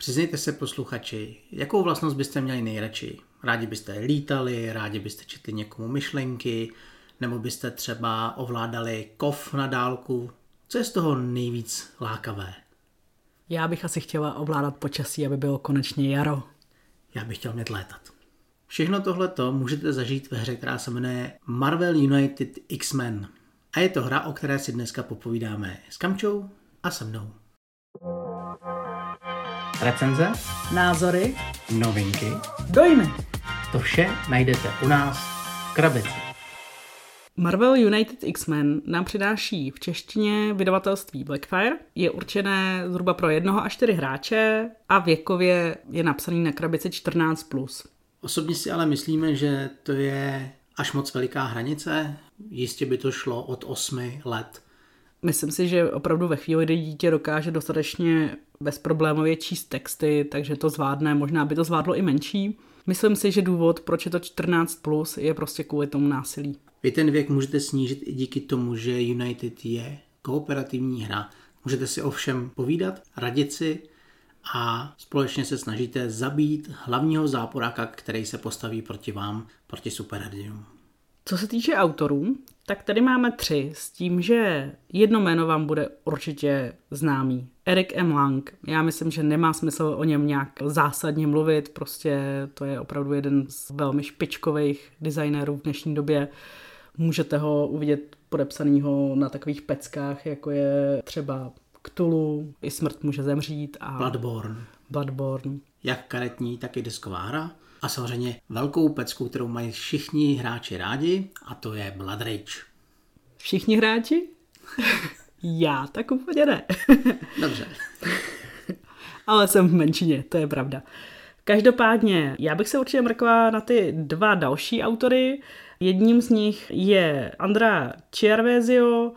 Přiznejte se posluchači, jakou vlastnost byste měli nejradši? Rádi byste lítali, rádi byste četli někomu myšlenky, nebo byste třeba ovládali kov na dálku? Co je z toho nejvíc lákavé? Já bych asi chtěla ovládat počasí, aby bylo konečně jaro. Já bych chtěl mít létat. Všechno tohleto můžete zažít ve hře, která se jmenuje Marvel United X-Men. A je to hra, o které si dneska popovídáme s Kamčou a se mnou. Recenze, Názory, novinky, dojmy. to vše najdete u nás v krabici. Marvel United X-Men nám přináší v češtině vydavatelství Blackfire. Je určené zhruba pro jednoho až čtyři hráče a věkově je napsaný na krabici 14+. Osobně si ale myslíme, že to je až moc veliká hranice. Jistě by to šlo od 8 let. Myslím si, že opravdu ve chvíli, kdy dítě dokáže dostatečně bezproblémově číst texty, takže to zvládne, možná by to zvládlo i menší. Myslím si, že důvod, proč je to 14+, plus, je prostě kvůli tomu násilí. Vy ten věk můžete snížit i díky tomu, že United je kooperativní hra. Můžete si ovšem povídat, radit si a společně se snažíte zabít hlavního záporáka, který se postaví proti vám, proti superhrdinům. Co se týče autorů, tak tady máme tři, s tím, že jedno jméno vám bude určitě známý. Eric M. Lang. Já myslím, že nemá smysl o něm nějak zásadně mluvit, prostě to je opravdu jeden z velmi špičkových designérů v dnešní době. Můžete ho uvidět podepsanýho na takových peckách, jako je třeba Cthulhu, i smrt může zemřít a Bloodborne. Bloodborne. Jak karetní, tak i disková hra. A samozřejmě velkou pecku, kterou mají všichni hráči rádi, a to je Blood Rage. Všichni hráči? Já tak úplně ne. Dobře. Ale jsem v menšině, to je pravda. Každopádně, já bych se určitě mrkla na ty dva další autory. Jedním z nich je Andrea Ciarvezio.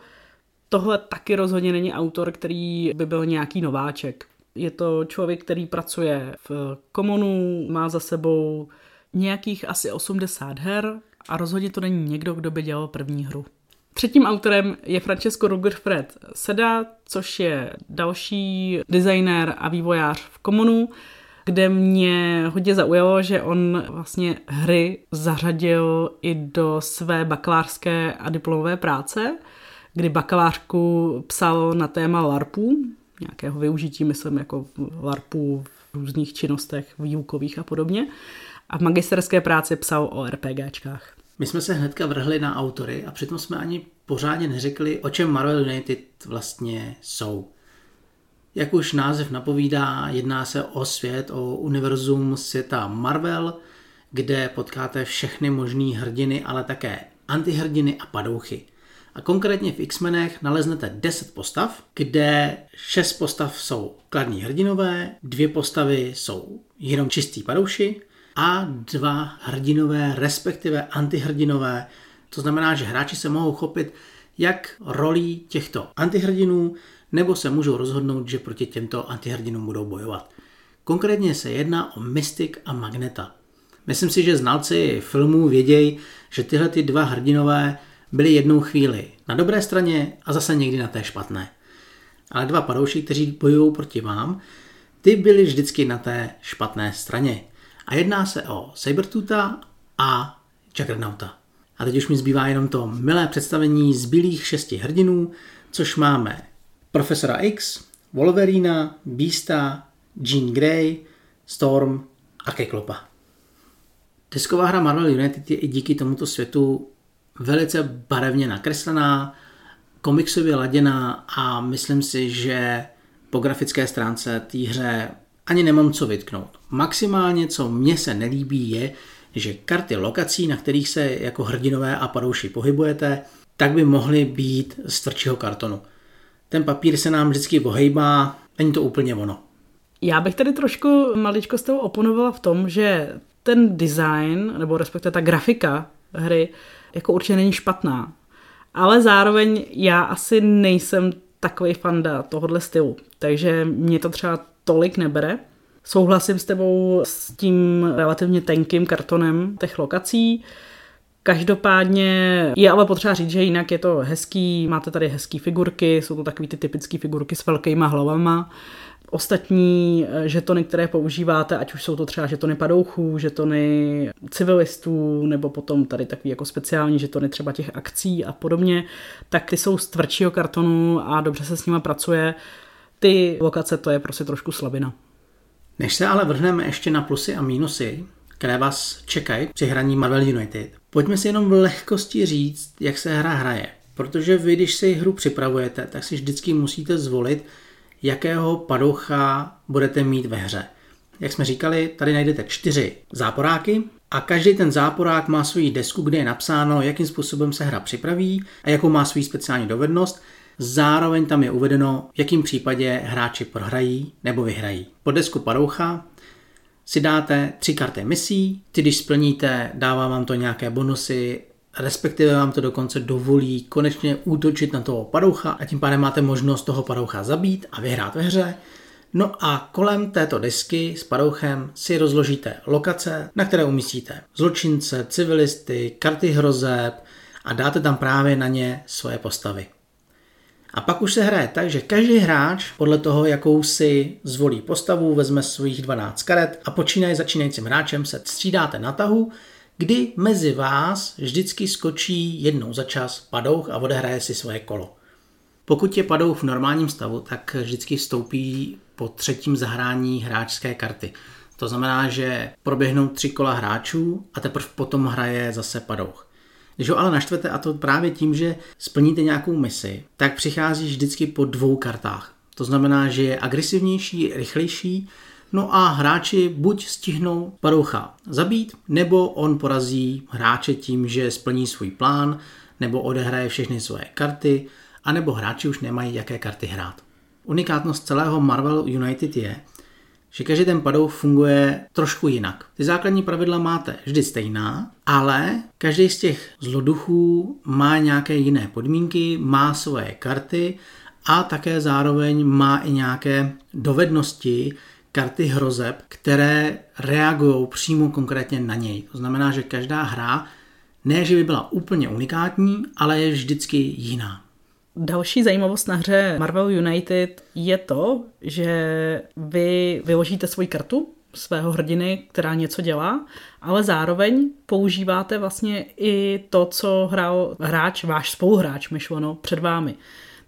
Tohle taky rozhodně není autor, který by byl nějaký nováček. Je to člověk, který pracuje v Komonu, má za sebou nějakých asi 80 her a rozhodně to není někdo, kdo by dělal první hru. Třetím autorem je Francesco Rugerfred Seda, což je další designér a vývojář v Komonu, kde mě hodně zaujalo, že on vlastně hry zařadil i do své bakalářské a diplomové práce, kdy bakalářku psal na téma LARPů, nějakého využití, myslím, jako LARPů v různých činnostech výukových a podobně. A v magisterské práci psal o RPGčkách. My jsme se hnedka vrhli na autory a přitom jsme ani pořádně neřekli, o čem Marvel United vlastně jsou. Jak už název napovídá, jedná se o svět, o univerzum světa Marvel, kde potkáte všechny možné hrdiny, ale také antihrdiny a padouchy. A konkrétně v X-menech naleznete 10 postav, kde 6 postav jsou kladní hrdinové, dvě postavy jsou jenom čistý padouši a dva hrdinové, respektive antihrdinové. To znamená, že hráči se mohou chopit jak rolí těchto antihrdinů, nebo se můžou rozhodnout, že proti těmto antihrdinům budou bojovat. Konkrétně se jedná o Mystic a Magneta. Myslím si, že znalci filmů vědějí, že tyhle ty dva hrdinové byli jednou chvíli na dobré straně a zase někdy na té špatné. Ale dva padouši, kteří bojují proti vám, ty byli vždycky na té špatné straně. A jedná se o Sabertoota a Juggernauta. A teď už mi zbývá jenom to milé představení zbylých šesti hrdinů, což máme Profesora X, Wolverina, Beasta, Jean Grey, Storm a Keklopa. Desková hra Marvel United je i díky tomuto světu velice barevně nakreslená, komiksově laděná a myslím si, že po grafické stránce té hře ani nemám co vytknout. Maximálně, co mně se nelíbí, je, že karty lokací, na kterých se jako hrdinové a padouši pohybujete, tak by mohly být z tvrdšího kartonu. Ten papír se nám vždycky pohejbá, není to úplně ono. Já bych tady trošku maličko s tebou oponovala v tom, že ten design, nebo respektive ta grafika hry, jako určitě není špatná. Ale zároveň já asi nejsem takový fanda tohohle stylu, takže mě to třeba tolik nebere. Souhlasím s tebou s tím relativně tenkým kartonem těch lokací. Každopádně je ale potřeba říct, že jinak je to hezký, máte tady hezký figurky, jsou to takový ty typické figurky s velkýma hlavama. Ostatní eh, žetony, které používáte, ať už jsou to třeba žetony padouchů, žetony civilistů, nebo potom tady takový jako speciální žetony třeba těch akcí a podobně, tak ty jsou z tvrdšího kartonu a dobře se s nimi pracuje. Ty lokace to je prostě trošku slabina. Než se ale vrhneme ještě na plusy a mínusy, které vás čekají při hraní Marvel United, pojďme si jenom v lehkosti říct, jak se hra hraje. Protože vy, když si hru připravujete, tak si vždycky musíte zvolit, jakého padoucha budete mít ve hře. Jak jsme říkali, tady najdete čtyři záporáky a každý ten záporák má svoji desku, kde je napsáno, jakým způsobem se hra připraví a jakou má svůj speciální dovednost. Zároveň tam je uvedeno, v jakém případě hráči prohrají nebo vyhrají. Pod desku padoucha si dáte tři karty misí, ty když splníte, dává vám to nějaké bonusy, respektive vám to dokonce dovolí konečně útočit na toho padoucha a tím pádem máte možnost toho padoucha zabít a vyhrát ve hře. No a kolem této desky s padouchem si rozložíte lokace, na které umístíte zločince, civilisty, karty hrozeb a dáte tam právě na ně svoje postavy. A pak už se hraje tak, že každý hráč podle toho, jakou si zvolí postavu, vezme svých 12 karet a počínaje začínajícím hráčem se střídáte na tahu, kdy mezi vás vždycky skočí jednou za čas padouch a odehraje si svoje kolo. Pokud je padouch v normálním stavu, tak vždycky vstoupí po třetím zahrání hráčské karty. To znamená, že proběhnou tři kola hráčů a teprve potom hraje zase padouch. Když ho ale naštvete a to právě tím, že splníte nějakou misi, tak přichází vždycky po dvou kartách. To znamená, že je agresivnější, rychlejší, no a hráči buď stihnou padoucha zabít, nebo on porazí hráče tím, že splní svůj plán, nebo odehraje všechny svoje karty, anebo hráči už nemají jaké karty hrát. Unikátnost celého Marvel United je, že každý ten padouch funguje trošku jinak. Ty základní pravidla máte vždy stejná, ale každý z těch zloduchů má nějaké jiné podmínky, má svoje karty a také zároveň má i nějaké dovednosti, karty hrozeb, které reagují přímo konkrétně na něj. To znamená, že každá hra ne, že by byla úplně unikátní, ale je vždycky jiná. Další zajímavost na hře Marvel United je to, že vy vyložíte svoji kartu svého hrdiny, která něco dělá, ale zároveň používáte vlastně i to, co hrál hráč, váš spoluhráč myšleno před vámi.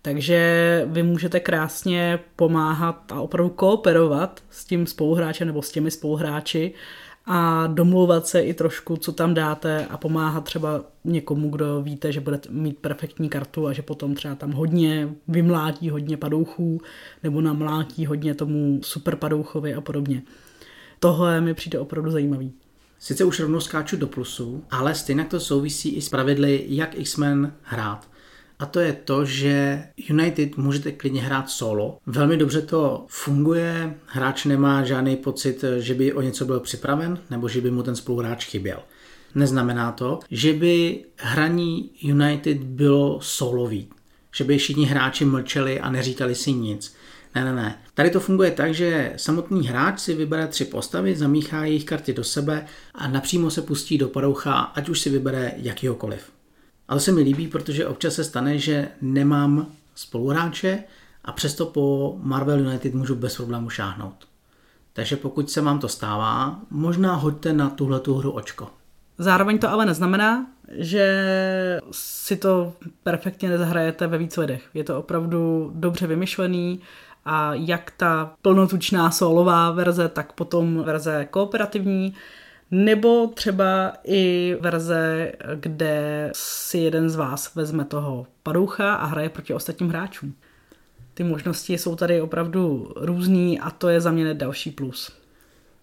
Takže vy můžete krásně pomáhat a opravdu kooperovat s tím spoluhráčem nebo s těmi spoluhráči a domluvat se i trošku, co tam dáte a pomáhat třeba někomu, kdo víte, že bude mít perfektní kartu a že potom třeba tam hodně vymlátí hodně padouchů nebo namlátí hodně tomu super padouchovi a podobně. Tohle mi přijde opravdu zajímavý. Sice už rovnou skáču do plusu, ale stejně to souvisí i s pravidly, jak X-Men hrát. A to je to, že United můžete klidně hrát solo. Velmi dobře to funguje, hráč nemá žádný pocit, že by o něco byl připraven nebo že by mu ten spoluhráč chyběl. Neznamená to, že by hraní United bylo solový, že by všichni hráči mlčeli a neříkali si nic. Ne, ne, ne. Tady to funguje tak, že samotný hráč si vybere tři postavy, zamíchá jejich karty do sebe a napřímo se pustí do padoucha, ať už si vybere jakýhokoliv. Ale se mi líbí, protože občas se stane, že nemám spoluhráče a přesto po Marvel United můžu bez problému šáhnout. Takže pokud se vám to stává, možná hoďte na tuhle hru očko. Zároveň to ale neznamená, že si to perfektně nezahrajete ve víc lidech. Je to opravdu dobře vymyšlený a jak ta plnotučná solová verze, tak potom verze kooperativní nebo třeba i verze, kde si jeden z vás vezme toho padoucha a hraje proti ostatním hráčům. Ty možnosti jsou tady opravdu různý a to je za mě další plus.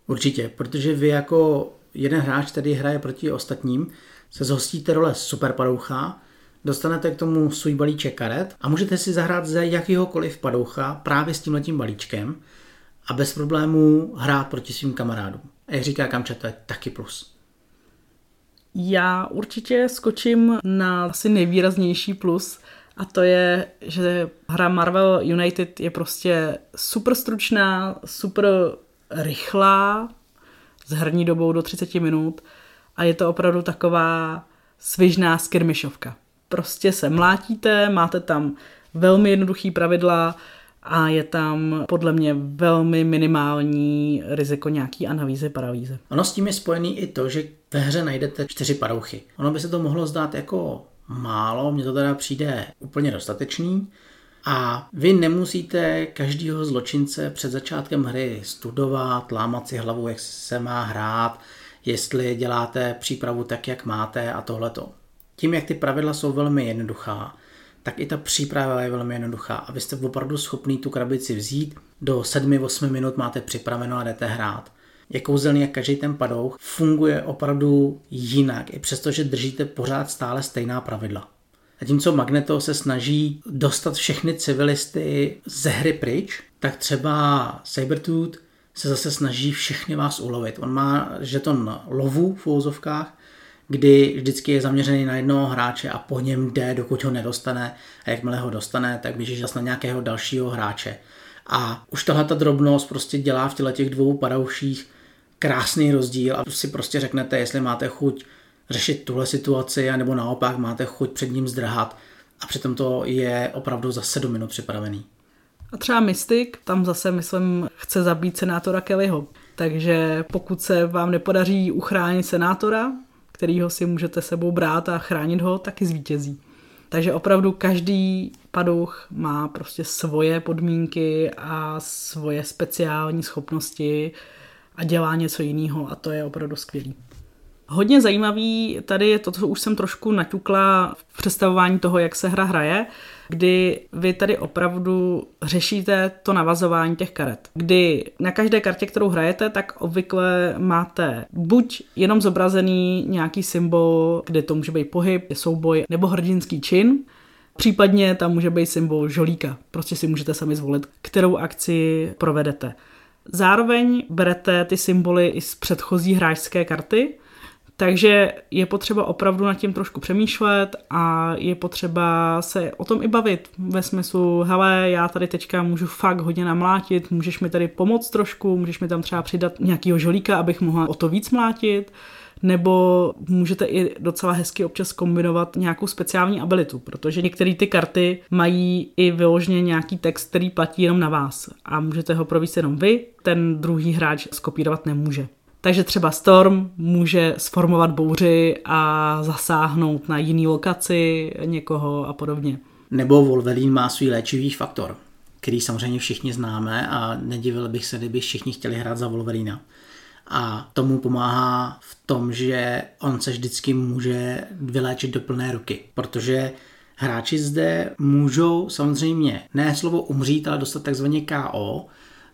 Určitě, protože vy jako jeden hráč, který hraje proti ostatním, se zhostíte role super padoucha, dostanete k tomu svůj balíček karet a můžete si zahrát ze jakýhokoliv padoucha právě s tímhletím balíčkem a bez problémů hrát proti svým kamarádům. A jak říká Kamča, to je taky plus. Já určitě skočím na asi nejvýraznější plus a to je, že hra Marvel United je prostě super stručná, super rychlá, s herní dobou do 30 minut a je to opravdu taková svižná skirmishovka. Prostě se mlátíte, máte tam velmi jednoduchý pravidla a je tam podle mě velmi minimální riziko nějaký analýzy, paralýzy. Ono s tím je spojený i to, že ve hře najdete čtyři padouchy. Ono by se to mohlo zdát jako málo, mně to teda přijde úplně dostatečný. A vy nemusíte každého zločince před začátkem hry studovat, lámat si hlavu, jak se má hrát, jestli děláte přípravu tak, jak máte a tohleto. Tím, jak ty pravidla jsou velmi jednoduchá, tak i ta příprava je velmi jednoduchá a vy jste opravdu schopný tu krabici vzít, do 7-8 minut máte připraveno a jdete hrát. Je kouzelný, jak každý ten padouch, funguje opravdu jinak, i přesto, že držíte pořád stále stejná pravidla. Zatímco Magneto se snaží dostat všechny civilisty ze hry pryč, tak třeba Sabertooth se zase snaží všechny vás ulovit. On má žeton lovu v úvozovkách, kdy vždycky je zaměřený na jednoho hráče a po něm jde, dokud ho nedostane a jakmile ho dostane, tak běží zase na nějakého dalšího hráče. A už tahle ta drobnost prostě dělá v těle těch dvou padouších krásný rozdíl a si prostě řeknete, jestli máte chuť řešit tuhle situaci, nebo naopak máte chuť před ním zdrhat a přitom to je opravdu za sedm minut připravený. A třeba Mystic, tam zase, myslím, chce zabít senátora Kellyho. Takže pokud se vám nepodaří uchránit senátora, kterýho si můžete sebou brát a chránit ho, taky zvítězí. Takže opravdu každý padouch má prostě svoje podmínky a svoje speciální schopnosti a dělá něco jiného a to je opravdu skvělý. Hodně zajímavý tady je to, co už jsem trošku naťukla v představování toho, jak se hra hraje, kdy vy tady opravdu řešíte to navazování těch karet. Kdy na každé kartě, kterou hrajete, tak obvykle máte buď jenom zobrazený nějaký symbol, kde to může být pohyb, souboj nebo hrdinský čin, Případně tam může být symbol žolíka. Prostě si můžete sami zvolit, kterou akci provedete. Zároveň berete ty symboly i z předchozí hráčské karty, takže je potřeba opravdu nad tím trošku přemýšlet a je potřeba se o tom i bavit ve smyslu, hele, já tady teďka můžu fakt hodně namlátit, můžeš mi tady pomoct trošku, můžeš mi tam třeba přidat nějakýho žolíka, abych mohla o to víc mlátit, nebo můžete i docela hezky občas kombinovat nějakou speciální abilitu, protože některé ty karty mají i vyloženě nějaký text, který platí jenom na vás a můžete ho províst jenom vy, ten druhý hráč skopírovat nemůže. Takže třeba Storm může sformovat bouři a zasáhnout na jiný lokaci někoho a podobně. Nebo Wolverine má svůj léčivý faktor, který samozřejmě všichni známe a nedivil bych se, kdyby všichni chtěli hrát za Wolverina. A tomu pomáhá v tom, že on se vždycky může vyléčit do plné ruky, protože hráči zde můžou samozřejmě ne slovo umřít, ale dostat takzvaně KO,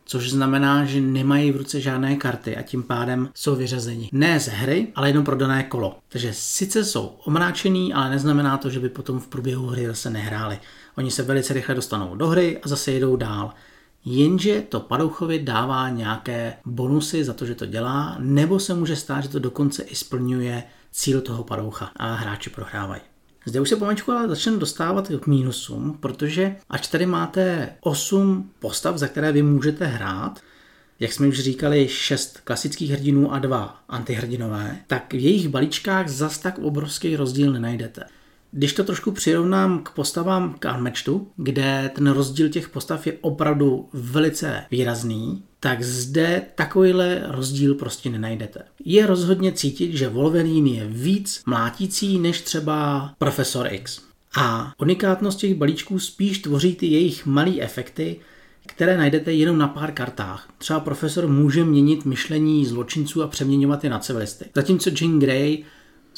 což znamená, že nemají v ruce žádné karty a tím pádem jsou vyřazeni. Ne ze hry, ale jenom pro dané kolo. Takže sice jsou omráčený, ale neznamená to, že by potom v průběhu hry zase nehráli. Oni se velice rychle dostanou do hry a zase jedou dál. Jenže to Padouchovi dává nějaké bonusy za to, že to dělá, nebo se může stát, že to dokonce i splňuje cíl toho Padoucha a hráči prohrávají. Zde už se pomaličku ale začneme dostávat k mínusům, protože ač tady máte 8 postav, za které vy můžete hrát, jak jsme už říkali, 6 klasických hrdinů a 2 antihrdinové, tak v jejich balíčkách zas tak obrovský rozdíl nenajdete. Když to trošku přirovnám k postavám k Unmatchedu, kde ten rozdíl těch postav je opravdu velice výrazný, tak zde takovýhle rozdíl prostě nenajdete. Je rozhodně cítit, že Wolverine je víc mlátící než třeba Profesor X. A unikátnost těch balíčků spíš tvoří ty jejich malé efekty, které najdete jenom na pár kartách. Třeba profesor může měnit myšlení zločinců a přeměňovat je na civilisty. Zatímco Jean Grey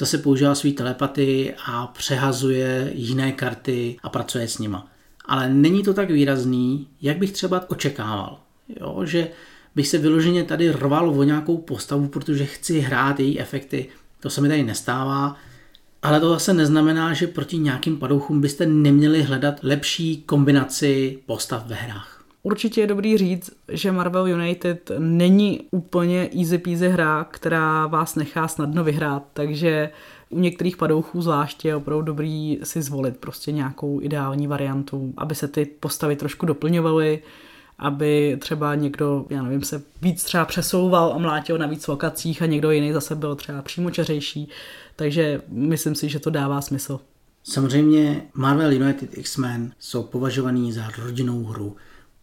zase používá svý telepaty a přehazuje jiné karty a pracuje s nima. Ale není to tak výrazný, jak bych třeba očekával. Jo, že bych se vyloženě tady rval o nějakou postavu, protože chci hrát její efekty. To se mi tady nestává. Ale to zase neznamená, že proti nějakým padouchům byste neměli hledat lepší kombinaci postav ve hrách. Určitě je dobrý říct, že Marvel United není úplně easy peasy hra, která vás nechá snadno vyhrát, takže u některých padouchů zvláště je opravdu dobrý si zvolit prostě nějakou ideální variantu, aby se ty postavy trošku doplňovaly aby třeba někdo, já nevím, se víc třeba přesouval a mlátil na víc lokacích a někdo jiný zase byl třeba přímočařejší. Takže myslím si, že to dává smysl. Samozřejmě Marvel United X-Men jsou považovaní za rodinnou hru.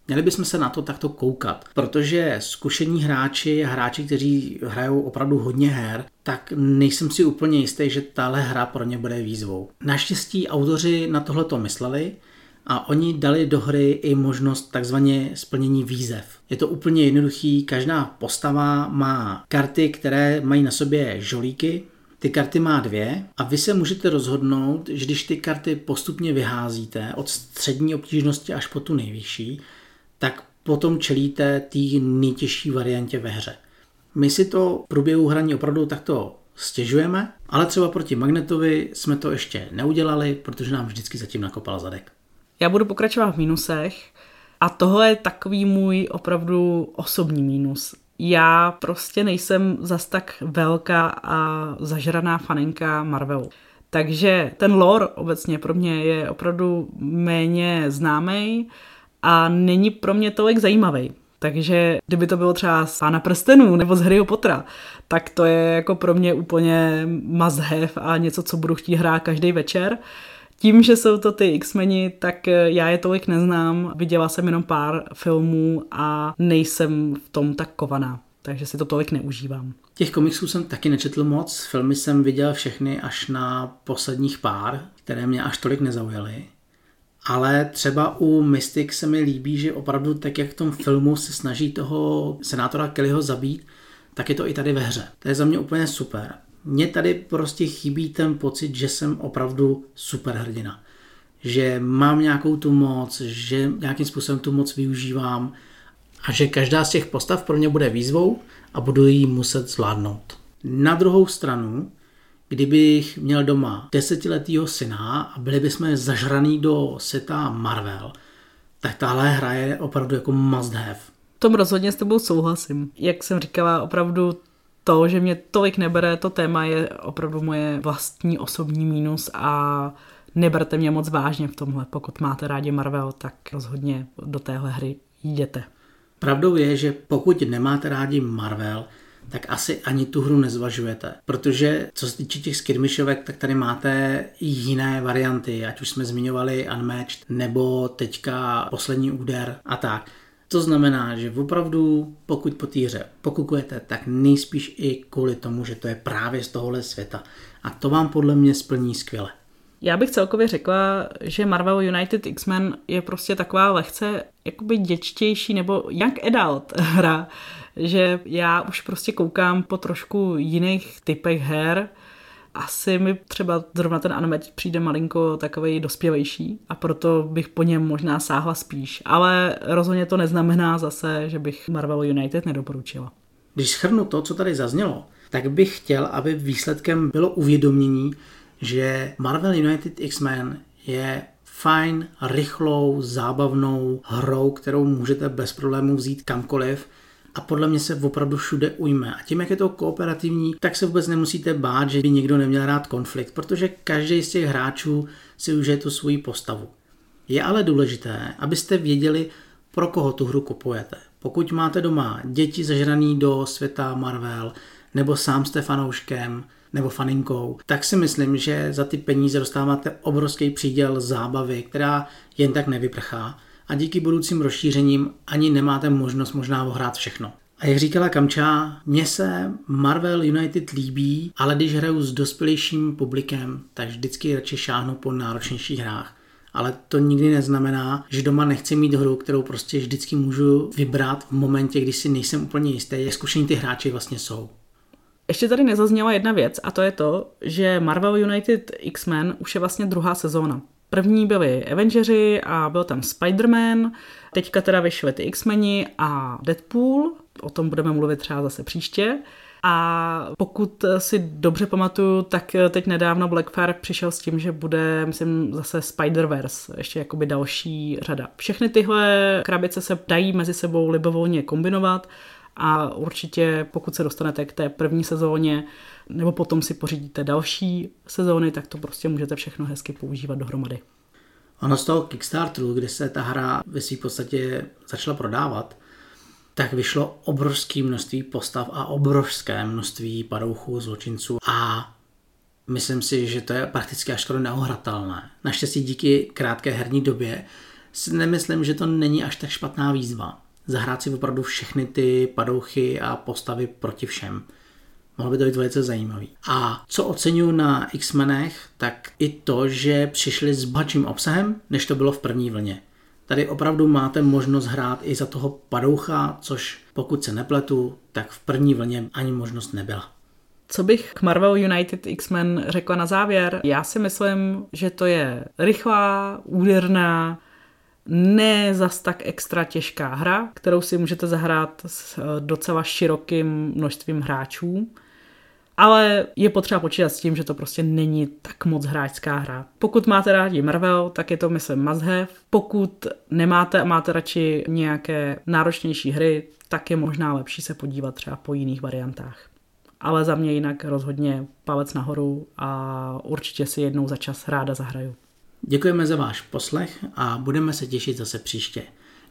Měli bychom se na to takto koukat, protože zkušení hráči a hráči, kteří hrajou opravdu hodně her, tak nejsem si úplně jistý, že tahle hra pro ně bude výzvou. Naštěstí autoři na tohle to mysleli a oni dali do hry i možnost takzvaně splnění výzev. Je to úplně jednoduchý, každá postava má karty, které mají na sobě žolíky, ty karty má dvě a vy se můžete rozhodnout, že když ty karty postupně vyházíte od střední obtížnosti až po tu nejvyšší, tak potom čelíte té nejtěžší variantě ve hře. My si to v průběhu hraní opravdu takto stěžujeme, ale třeba proti Magnetovi jsme to ještě neudělali, protože nám vždycky zatím nakopal zadek. Já budu pokračovat v mínusech a tohle je takový můj opravdu osobní mínus. Já prostě nejsem zas tak velká a zažraná faninka Marvelu. Takže ten lore obecně pro mě je opravdu méně známý a není pro mě tolik zajímavý. Takže kdyby to bylo třeba z Pána prstenů nebo z Harryho Pottera, tak to je jako pro mě úplně must have a něco, co budu chtít hrát každý večer. Tím, že jsou to ty X-meni, tak já je tolik neznám, viděla jsem jenom pár filmů a nejsem v tom tak kovaná, takže si to tolik neužívám. Těch komiksů jsem taky nečetl moc, filmy jsem viděl všechny až na posledních pár, které mě až tolik nezaujaly. Ale třeba u Mystic se mi líbí, že opravdu tak, jak v tom filmu se snaží toho senátora Kellyho zabít, tak je to i tady ve hře. To je za mě úplně super. Mně tady prostě chybí ten pocit, že jsem opravdu super hrdina. Že mám nějakou tu moc, že nějakým způsobem tu moc využívám a že každá z těch postav pro mě bude výzvou a budu ji muset zvládnout. Na druhou stranu kdybych měl doma desetiletýho syna a byli bychom zažraný do světa Marvel, tak tahle hra je opravdu jako must have. V tom rozhodně s tebou souhlasím. Jak jsem říkala, opravdu to, že mě tolik nebere, to téma je opravdu moje vlastní osobní mínus a neberte mě moc vážně v tomhle. Pokud máte rádi Marvel, tak rozhodně do téhle hry jděte. Pravdou je, že pokud nemáte rádi Marvel, tak asi ani tu hru nezvažujete. Protože co se týče těch skirmishovek, tak tady máte jiné varianty, ať už jsme zmiňovali Unmatched, nebo teďka poslední úder a tak. To znamená, že opravdu, pokud po té hře pokukujete, tak nejspíš i kvůli tomu, že to je právě z tohohle světa. A to vám podle mě splní skvěle. Já bych celkově řekla, že Marvel United X-Men je prostě taková lehce jakoby děčtější nebo jak adult hra, že já už prostě koukám po trošku jiných typech her, asi mi třeba zrovna ten anime přijde malinko takový dospělejší a proto bych po něm možná sáhla spíš. Ale rozhodně to neznamená zase, že bych Marvel United nedoporučila. Když schrnu to, co tady zaznělo, tak bych chtěl, aby výsledkem bylo uvědomění, že Marvel United X-Men je fajn, rychlou, zábavnou hrou, kterou můžete bez problémů vzít kamkoliv a podle mě se opravdu všude ujme. A tím, jak je to kooperativní, tak se vůbec nemusíte bát, že by někdo neměl rád konflikt, protože každý z těch hráčů si užije tu svoji postavu. Je ale důležité, abyste věděli, pro koho tu hru kupujete. Pokud máte doma děti zažraný do světa Marvel, nebo sám jste fanouškem, nebo faninkou, tak si myslím, že za ty peníze dostáváte obrovský příděl zábavy, která jen tak nevyprchá a díky budoucím rozšířením ani nemáte možnost možná ohrát všechno. A jak říkala Kamča, mně se Marvel United líbí, ale když hraju s dospělejším publikem, tak vždycky radši šáhnu po náročnějších hrách. Ale to nikdy neznamená, že doma nechci mít hru, kterou prostě vždycky můžu vybrat v momentě, kdy si nejsem úplně jistý, jak zkušení ty hráči vlastně jsou. Ještě tady nezazněla jedna věc a to je to, že Marvel United X-Men už je vlastně druhá sezóna. První byli Avengeri a byl tam Spider-Man, teďka teda vyšly ty X-meni a Deadpool, o tom budeme mluvit třeba zase příště. A pokud si dobře pamatuju, tak teď nedávno Blackfire přišel s tím, že bude, myslím, zase Spider-Verse, ještě jakoby další řada. Všechny tyhle krabice se dají mezi sebou libovolně kombinovat a určitě pokud se dostanete k té první sezóně, nebo potom si pořídíte další sezóny, tak to prostě můžete všechno hezky používat dohromady. Ono z toho Kickstarteru, kde se ta hra ve své podstatě začala prodávat, tak vyšlo obrovské množství postav a obrovské množství padouchů, zločinců a myslím si, že to je prakticky až skoro neohratelné. Naštěstí díky krátké herní době si nemyslím, že to není až tak špatná výzva. Zahrát si opravdu všechny ty padouchy a postavy proti všem. Mohlo by to být velice zajímavý. A co oceňuji na X-menech, tak i to, že přišli s bohatším obsahem, než to bylo v první vlně. Tady opravdu máte možnost hrát i za toho padoucha, což pokud se nepletu, tak v první vlně ani možnost nebyla. Co bych k Marvel United X-Men řekla na závěr? Já si myslím, že to je rychlá, úderná, ne zas tak extra těžká hra, kterou si můžete zahrát s docela širokým množstvím hráčů ale je potřeba počítat s tím, že to prostě není tak moc hráčská hra. Pokud máte rádi Marvel, tak je to myslím must have. Pokud nemáte a máte radši nějaké náročnější hry, tak je možná lepší se podívat třeba po jiných variantách. Ale za mě jinak rozhodně palec nahoru a určitě si jednou za čas ráda zahraju. Děkujeme za váš poslech a budeme se těšit zase příště.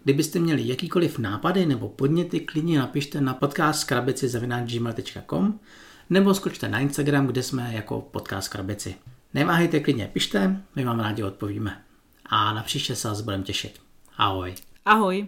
Kdybyste měli jakýkoliv nápady nebo podněty, klidně napište na podcast krabici.gmail.com nebo skočte na Instagram, kde jsme jako podcast Krabici. Neváhejte, klidně pište, my vám rádi odpovíme. A na příště se vás budeme těšit. Ahoj. Ahoj.